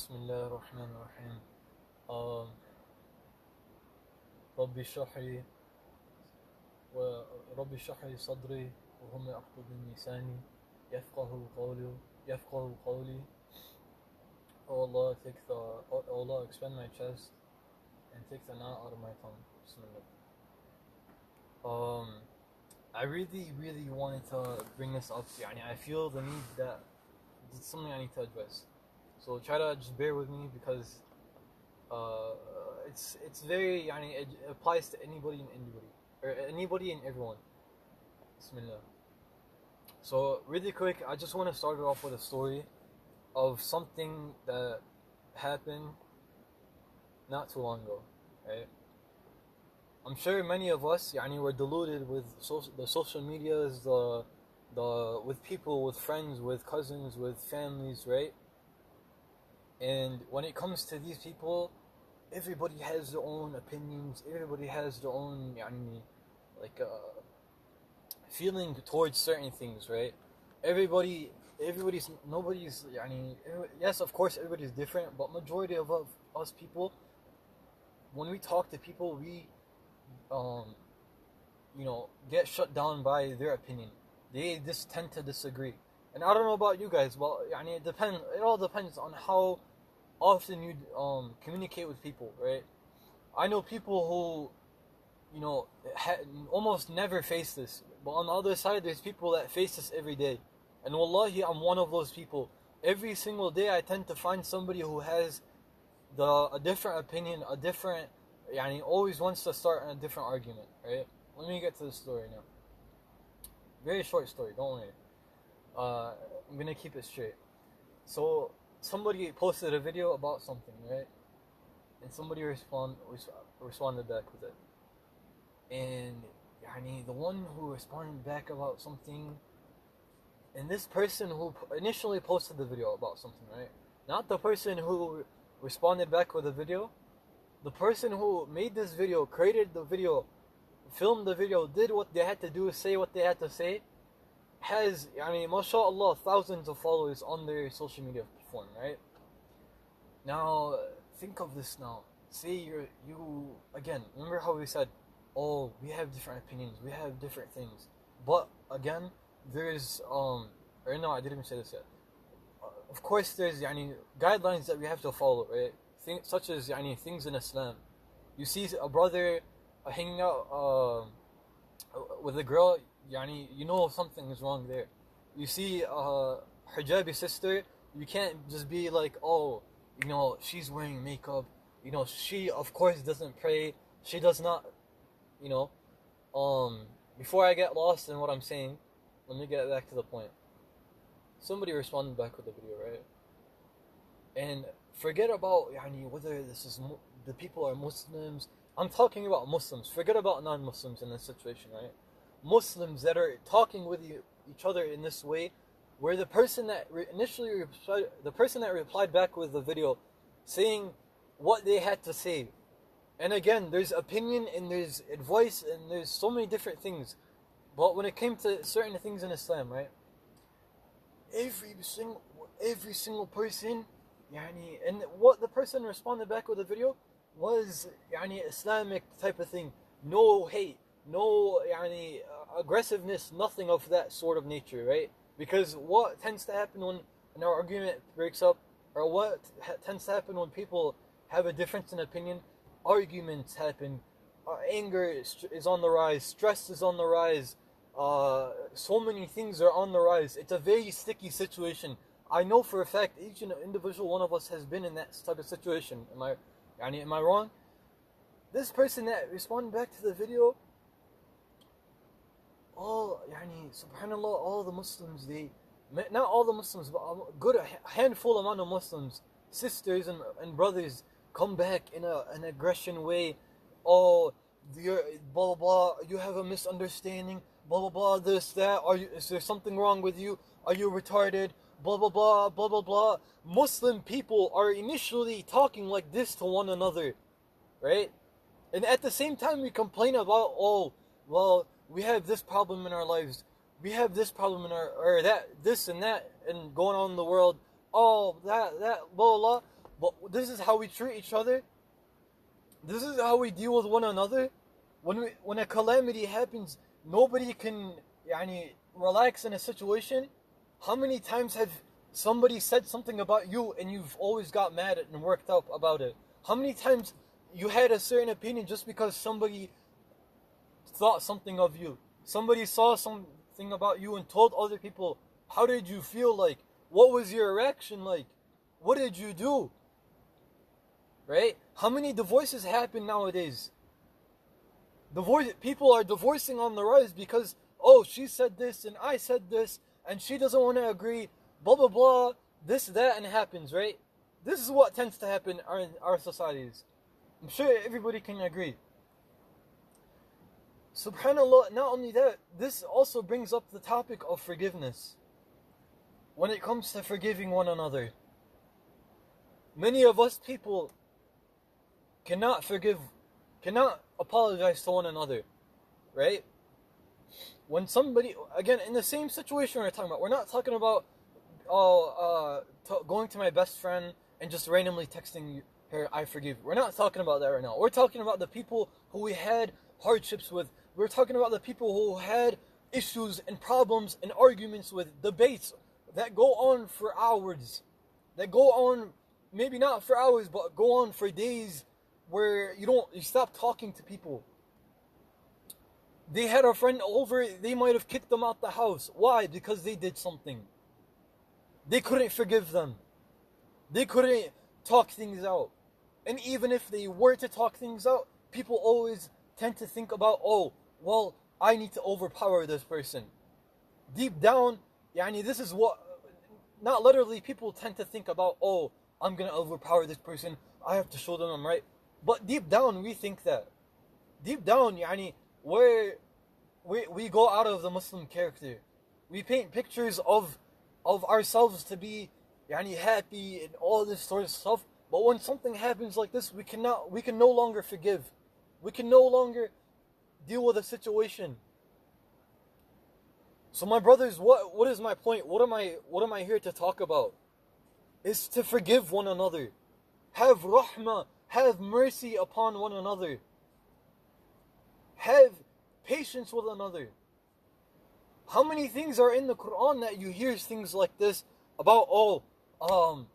بسم الله الرحمن الرحيم آم، ربي اشرح لي وربي اشرح لي صدري وهم يعقد من لساني يفقه قولي يفقه قولي Oh Allah take the oh Allah expand my chest and take the knot out of my tongue Bismillah Um I really really wanted to bring this up يعني I feel the need that it's something I need to address So try to just bear with me because uh, it's it's very mean it applies to anybody and anybody or anybody and everyone. Bismillah. So really quick, I just want to start off with a story of something that happened not too long ago, right? I'm sure many of us, yani, were deluded with social, the social medias, the the with people, with friends, with cousins, with families, right? And when it comes to these people, everybody has their own opinions. Everybody has their own, يعني, like, uh, feeling towards certain things, right? Everybody, everybody's, nobody's, يعني, every- yes, of course, everybody's different, but majority of us- us people, when we talk to people, we, um, you know, get shut down by their opinion. They just tend to disagree. And I don't know about you guys, but يعني, it depends. It all depends on how often you um, communicate with people, right? I know people who, you know, ha- almost never face this, but on the other side, there's people that face this every day. And wallahi, I'm one of those people. Every single day, I tend to find somebody who has the a different opinion, a different, and he always wants to start a different argument, right? Let me get to the story now. Very short story, don't worry. Uh, I'm gonna keep it straight. So somebody posted a video about something, right? And somebody respond res- responded back with it. And I mean, the one who responded back about something, and this person who initially posted the video about something, right? Not the person who responded back with the video. The person who made this video, created the video, filmed the video, did what they had to do, say what they had to say, has, I mean, mashallah, thousands of followers on their social media platform, right? Now, think of this now. Say you you again. Remember how we said, oh, we have different opinions, we have different things. But again, there is um, or no, I didn't say this yet. Of course, there's yani guidelines that we have to follow, right? Things such as yani things in Islam. You see a brother uh, hanging out uh, with a girl, yani you know something is wrong there. You see a hijabi sister you can't just be like, oh, you know, she's wearing makeup. You know, she of course doesn't pray. She does not, you know. Um, before I get lost in what I'm saying, let me get back to the point. Somebody responded back with the video, right? And forget about yani, whether this is the people are Muslims. I'm talking about Muslims. Forget about non-Muslims in this situation, right? Muslims that are talking with you, each other in this way, where the person that re- initially replied, the person that replied back with the video, saying what they had to say, and again, there's opinion and there's advice and there's so many different things, but when it came to certain things in Islam, right? Every single every single person, yani, and what the person responded back with the video was yani Islamic type of thing. No hate, no yani aggressiveness, nothing of that sort of nature, right? Because what tends to happen when an argument breaks up, or what ha- tends to happen when people have a difference in opinion, arguments happen, uh, anger is, is on the rise, stress is on the rise, uh, so many things are on the rise. It's a very sticky situation. I know for a fact each individual one of us has been in that type of situation. Am I, am I wrong? This person that responded back to the video, all, yani, subhanallah, all the Muslims, they, not all the Muslims, but a good handful amount of Muslims, sisters and, and brothers, come back in a, an aggression way. Oh, you're, blah, blah, blah, you have a misunderstanding, blah, blah, blah, this, that, are you, is there something wrong with you? Are you retarded? Blah, blah, blah, blah, blah, blah. Muslim people are initially talking like this to one another, right? And at the same time, we complain about, oh, well, we have this problem in our lives. We have this problem in our, or that, this and that, and going on in the world. all that, that, blah, blah, blah. But this is how we treat each other. This is how we deal with one another. When we, when a calamity happens, nobody can yani, relax in a situation. How many times have somebody said something about you and you've always got mad and worked up about it? How many times you had a certain opinion just because somebody thought something of you? Somebody saw something about you and told other people, how did you feel like? What was your reaction like? What did you do? Right? How many divorces happen nowadays? Divorce people are divorcing on the rise because oh she said this and I said this and she doesn't want to agree, blah blah blah, this, that, and happens, right? This is what tends to happen in our societies. I'm sure everybody can agree. Subhanallah, not only that, this also brings up the topic of forgiveness. When it comes to forgiving one another, many of us people cannot forgive, cannot apologize to one another, right? When somebody, again, in the same situation we're talking about, we're not talking about oh, uh, t- going to my best friend and just randomly texting her, I forgive. We're not talking about that right now. We're talking about the people who we had hardships with. We're talking about the people who had issues and problems and arguments with, debates that go on for hours, that go on maybe not for hours, but go on for days where you don't you stop talking to people. They had a friend over, they might have kicked them out the house. Why? Because they did something. They couldn't forgive them. They couldn't talk things out. And even if they were to talk things out, people always tend to think about, oh, well, I need to overpower this person. Deep down, yani this is what not literally people tend to think about, oh, I'm gonna overpower this person, I have to show them I'm right. But deep down, we think that. Deep down, yani, where we, we go out of the Muslim character. We paint pictures of of ourselves to be yani, happy and all this sort of stuff. But when something happens like this, we cannot we can no longer forgive. We can no longer deal with a situation. So my brothers, what what is my point? What am I what am I here to talk about? Is to forgive one another. Have rahmah have mercy upon one another. Have patience with another. How many things are in the Quran that you hear things like this about, oh, um,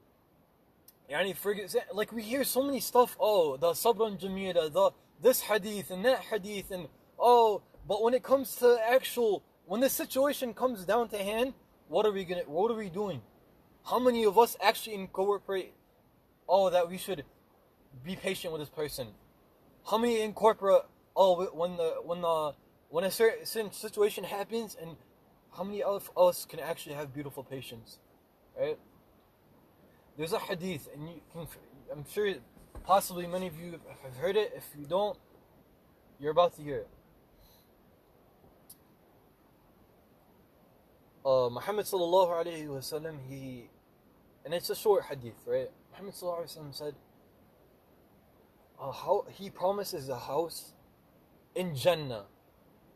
yani for like we hear so many stuff, oh, the sabran jamila, the this hadith and that hadith, and oh, but when it comes to actual, when the situation comes down to hand, what are we gonna, what are we doing? How many of us actually incorporate, oh, that we should be patient with this person. How many incorporate oh when the when the when a certain situation happens and how many of us can actually have beautiful patience, right? There's a hadith, and you can, I'm sure possibly many of you have heard it. If you don't, you're about to hear it. Uh, Muhammad sallallahu alayhi wasallam, he, and it's a short hadith, right? Muhammad sallallahu alayhi wasallam said, a house, he promises a house in Jannah,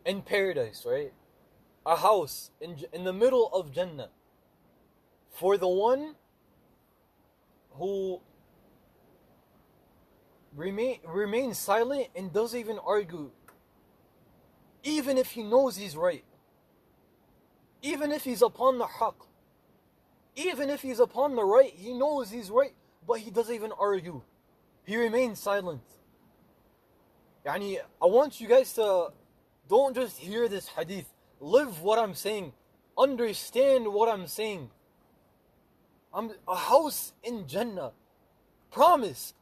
in paradise, right? A house in, in the middle of Jannah for the one who remain remains silent and doesn't even argue even if he knows he's right even if he's upon the haqq even if he's upon the right he knows he's right but he doesn't even argue he remains silent. Yani, I want you guys to don't just hear this hadith. Live what I'm saying. Understand what I'm saying. I'm a house in Jannah. Promise.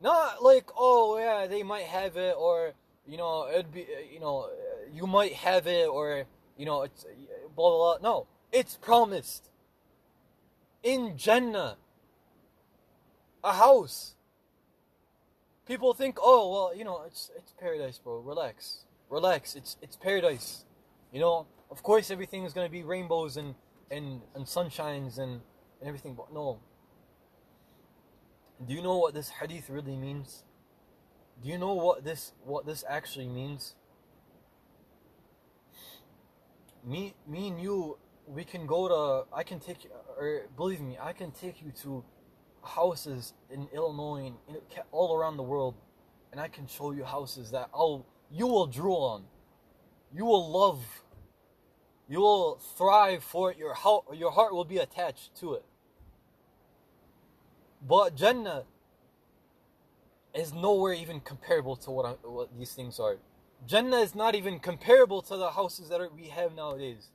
Not like, oh yeah, they might have it, or you know, it'd be, uh, you know, you might have it, or you know, it's uh, blah blah blah. No, it's promised. In Jannah. A house. People think, oh well, you know, it's it's paradise, bro. Relax, relax. It's it's paradise. You know, of course, everything is gonna be rainbows and and and sunshines and and everything, but no. Do you know what this hadith really means? Do you know what this what this actually means? Me me and you, we can go to. I can take or believe me, I can take you to houses in Illinois and in, all around the world, and I can show you houses that I'll you will drool on, you will love, you will thrive for it. Your heart, your heart will be attached to it. But Jannah is nowhere even comparable to what, I, what these things are. Jannah is not even comparable to the houses that are, we have nowadays.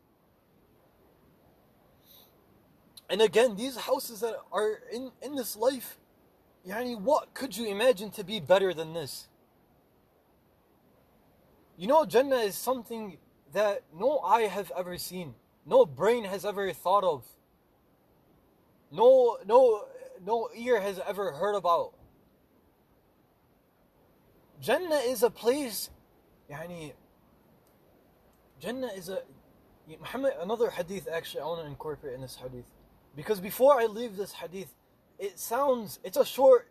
And again, these houses that are in, in this life, yani, what could you imagine to be better than this? You know, Jannah is something that no eye have ever seen, no brain has ever thought of, no, no, no ear has ever heard about. Jannah is a place, يعني, Jannah is a, Muhammad, another hadith actually I want to incorporate in this hadith. Because before I leave this hadith, it sounds, it's a short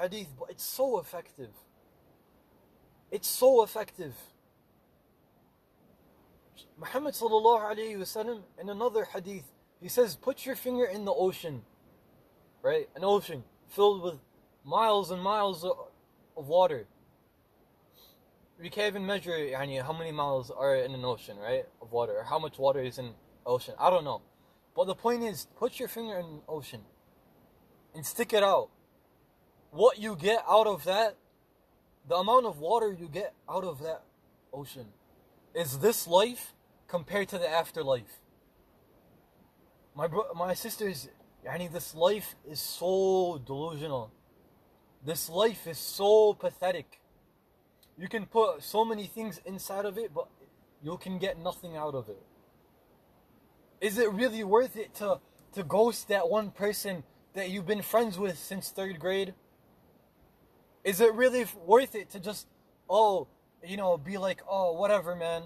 hadith, but it's so effective. It's so effective. Muhammad sallallahu alayhi wasallam in another hadith, he says, put your finger in the ocean, right? An ocean filled with miles and miles of water. We can't even measure I how many miles are in an ocean, right? Of water, or how much water is in ocean. I don't know. But the point is, put your finger in ocean and stick it out. What you get out of that, the amount of water you get out of that ocean, is this life compared to the afterlife. My bro- my sister's yani this life is so delusional. This life is so pathetic you can put so many things inside of it, but you can get nothing out of it. Is it really worth it to, to ghost that one person that you've been friends with since third grade? Is it really worth it to just, oh, you know, be like, oh, whatever, man?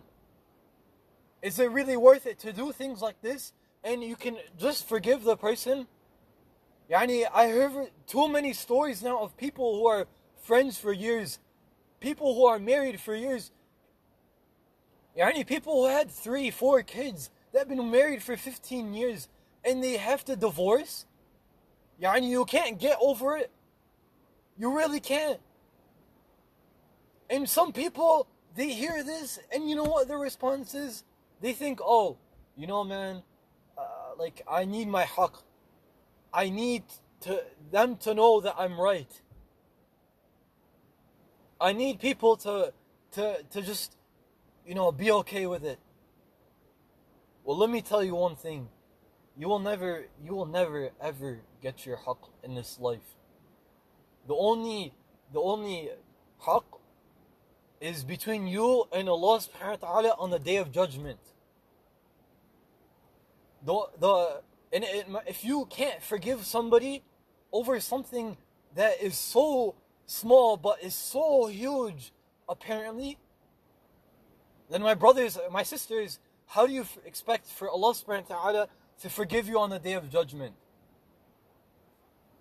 Is it really worth it to do things like this and you can just forgive the person? Yani, I heard too many stories now of people who are friends for years people who are married for years. Yani people who had three, four kids that have been married for 15 years and they have to divorce. Yani you can't get over it. You really can't. And some people, they hear this and you know what their response is? They think, oh, you know, man, like I need my haqq. I need to them to know that I'm right. I need people to to to just you know be okay with it. Well, let me tell you one thing. You will never you will never ever get your haqq in this life. The only the only haqq is between you and Allah subhanahu wa ta'ala on the day of judgment. The the and it, if you can't forgive somebody over something that is so small but is so huge, apparently, then my brothers, my sisters, how do you f- expect for Allah subhanahu wa ta'ala to forgive you on the day of judgment?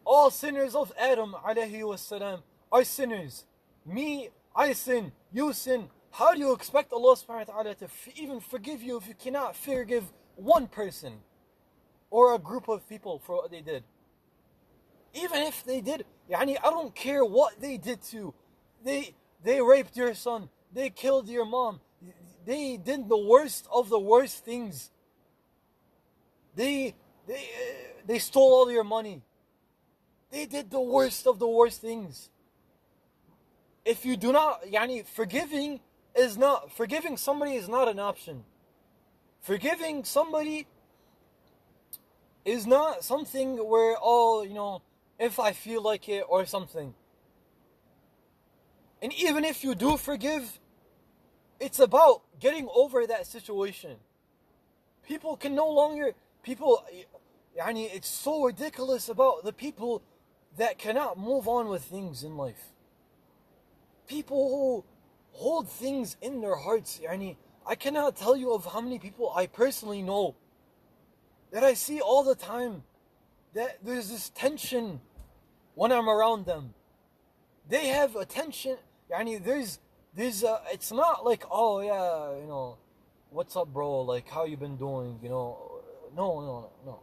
All sinners of Adam alayhi wasalam are sinners. Me, I sin, you sin. How do you expect Allah subhanahu wa ta'ala to f- even forgive you if you cannot forgive one person or a group of people for what they did? Even if they did, yani, I don't care what they did to. They they raped your son. They killed your mom. They did the worst of the worst things. They they they stole all your money. They did the worst of the worst things. If you do not, yani, forgiving is not forgiving somebody is not an option. Forgiving somebody is not something where oh you know if I feel like it or something. And even if you do forgive, it's about getting over that situation. People can no longer, people, I mean, it's so ridiculous about the people that cannot move on with things in life. People who hold things in their hearts, yani, I cannot tell you of how many people I personally know that I see all the time that there's this tension when I'm around them. They have attention. Yani there's there's uh, it's not like oh yeah you know what's up bro like how you been doing you know no no no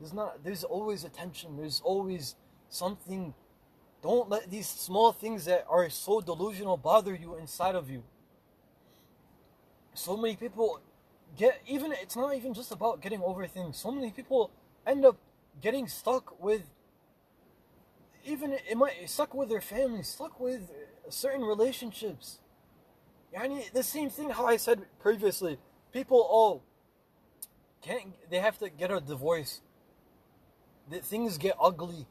there's not there's always attention there's always something. Don't let these small things that are so delusional bother you inside of you. So many people get even it's not even just about getting over things. So many people end up getting stuck with even it might stuck with their family, stuck with certain relationships. Yani the same thing how I said previously. People all can't they have to get a divorce. The things get ugly.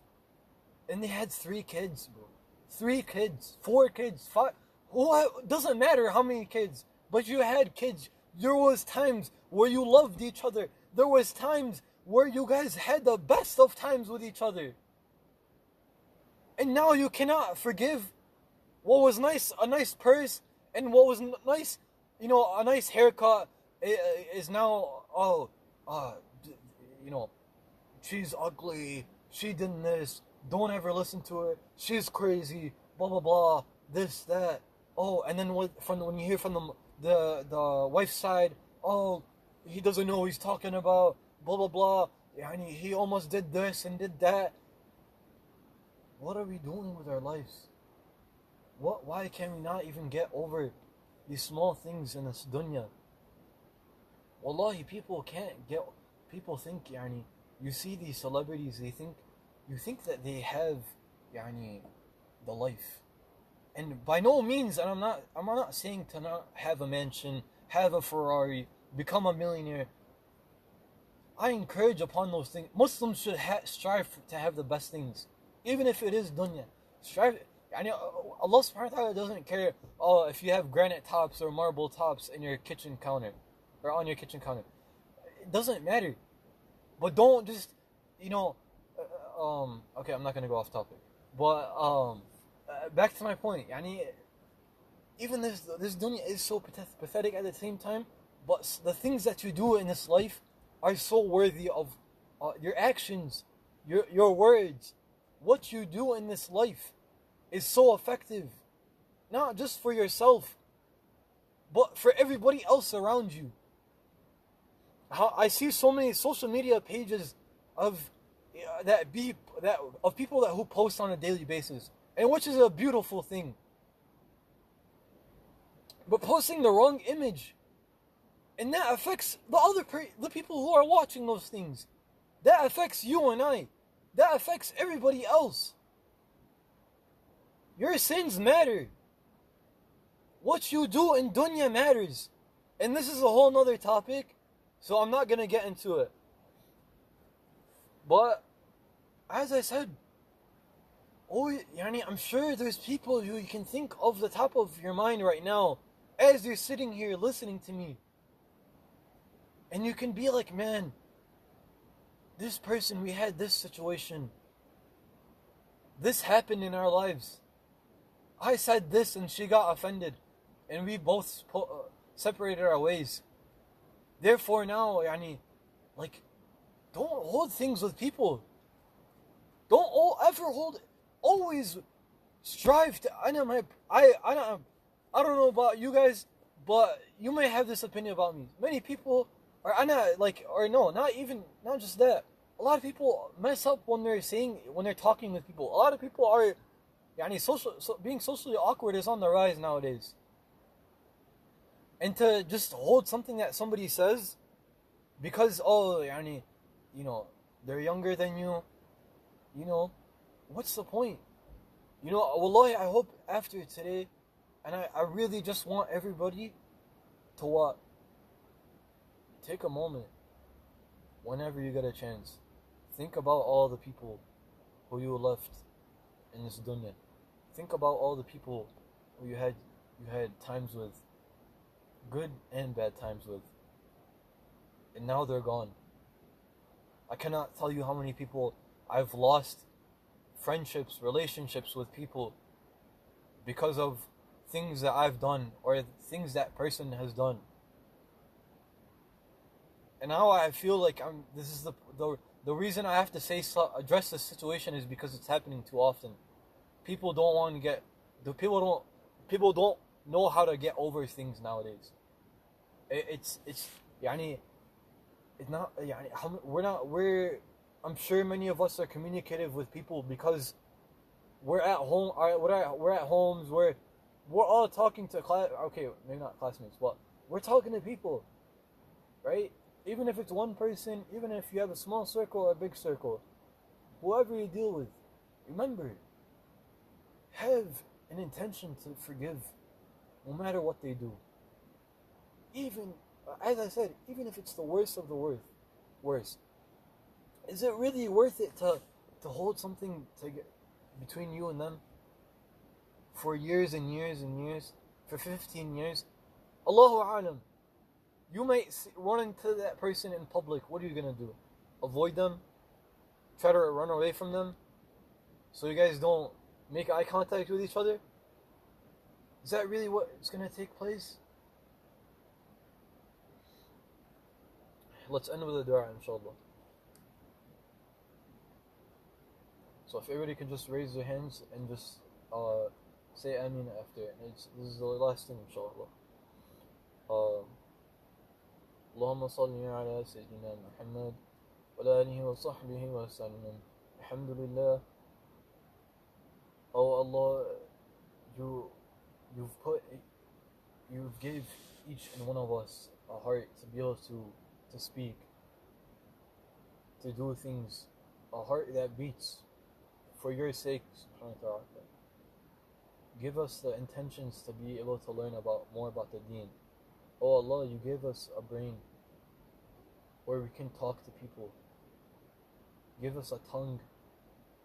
And they had three kids, bro. Three kids, four kids, five what doesn't matter how many kids, but you had kids. There was times where you loved each other. There was times where you guys had the best of times with each other. And now you cannot forgive what was nice, a nice purse, and what was nice, you know, a nice haircut is now, oh, uh, you know, she's ugly, she did this, don't ever listen to her, she's crazy, blah, blah, blah, this, that. Oh, and then what, from when you hear from the, the, the wife's side, oh, he doesn't know he's talking about, blah, blah, blah, he, he almost did this and did that. What are we doing with our lives? What, why can we not even get over these small things in this dunya? Wallahi, people can't get, people think, yani, you see these celebrities, they think, you think that they have, yani, the life. And by no means, and I'm not, I'm not saying to not have a mansion, have a Ferrari, become a millionaire. I encourage upon those things. Muslims should ha- strive to have the best things, even if it is dunya. Strive. Yani Allah subhanahu wa ta'ala doesn't care oh, if you have granite tops or marble tops in your kitchen counter or on your kitchen counter. It doesn't matter. But don't just, you know, uh, um, okay, I'm not to go off topic. But um, uh, back to my point. Yani, even this this dunya is so pathetic at the same time, but the things that you do in this life are so worthy of uh, your actions, your your words, what you do in this life is so effective, not just for yourself, but for everybody else around you. How I see so many social media pages of uh, that be that of people that who post on a daily basis, and which is a beautiful thing. But posting the wrong image, and that affects the other the people who are watching those things. That affects you and I. That affects everybody else. Your sins matter. What you do in dunya matters. And this is a whole nother topic, so I'm not gonna get into it. But as I said, oh, yani, I'm sure there's people who you can think of the top of your mind right now as you're sitting here listening to me. And you can be like, man, this person, we had this situation. This happened in our lives. I said this and she got offended, and we both uh, separated our ways. Therefore, now, yani, like, don't hold things with people. Don't all, ever hold. Always strive to. I know my. I I don't. I don't know about you guys, but you may have this opinion about me. Many people are. I know, like, or no, not even. Not just that. A lot of people mess up when they're saying when they're talking with people. A lot of people are Yani social, so being socially awkward is on the rise nowadays. And to just hold something that somebody says because oh yani, you know, they're younger than you, you know, what's the point? You know, wallahi, I hope after today, and I, I really just want everybody to what? Take a moment whenever you get a chance. Think about all the people who you left in this dunya think about all the people who you had you had times with, good and bad times with, and now they're gone. I cannot tell you how many people I've lost friendships, relationships with people because of things that I've done or things that person has done. And now I feel like I'm. This is the the the reason I have to say address this situation is because it's happening too often people don't want to get the people don't people don't know how to get over things nowadays. It, it's it's yani it's not yani we're not we're I'm sure many of us are communicative with people because we're at home. We're at, we're at homes. We're we're all talking to class. Okay, maybe not classmates, but we're talking to people, right? Even if it's one person, even if you have a small circle or a big circle, whoever you deal with, remember, have an intention to forgive, no matter what they do. Even, as I said, even if it's the worst of the worst, worst, is it really worth it to to hold something to get between you and them for years and years and years, for 15 years? Allahu alam. You might run into that person in public. What are you gonna do? Avoid them? Try to run away from them? So you guys don't make eye contact with each other? Is that really what is gonna take place? Let's end with a dua, inshallah. So if everybody can just raise their hands and just uh, say Ameen after it. It's, this is the last thing, inshallah. Um, اللهم صل على سيدنا محمد وعلى آله وصحبه وسلم الحمد لله Oh Allah you you've put you've gave each and one of us a heart to be able to to speak to do things a heart that beats for your sake give us the intentions to be able to learn about more about the deen Oh Allah, you gave us a brain where we can talk to people. Give us a tongue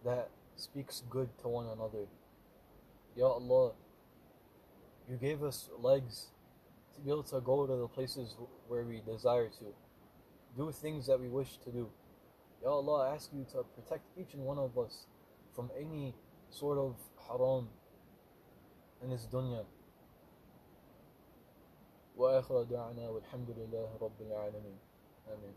that speaks good to one another. Ya Allah, you gave us legs to be able to go to the places where we desire to, do things that we wish to do. Ya Allah, I ask you to protect each and one of us from any sort of haram in this dunya. وآخر دعنا والحمد لله رب العالمين آمين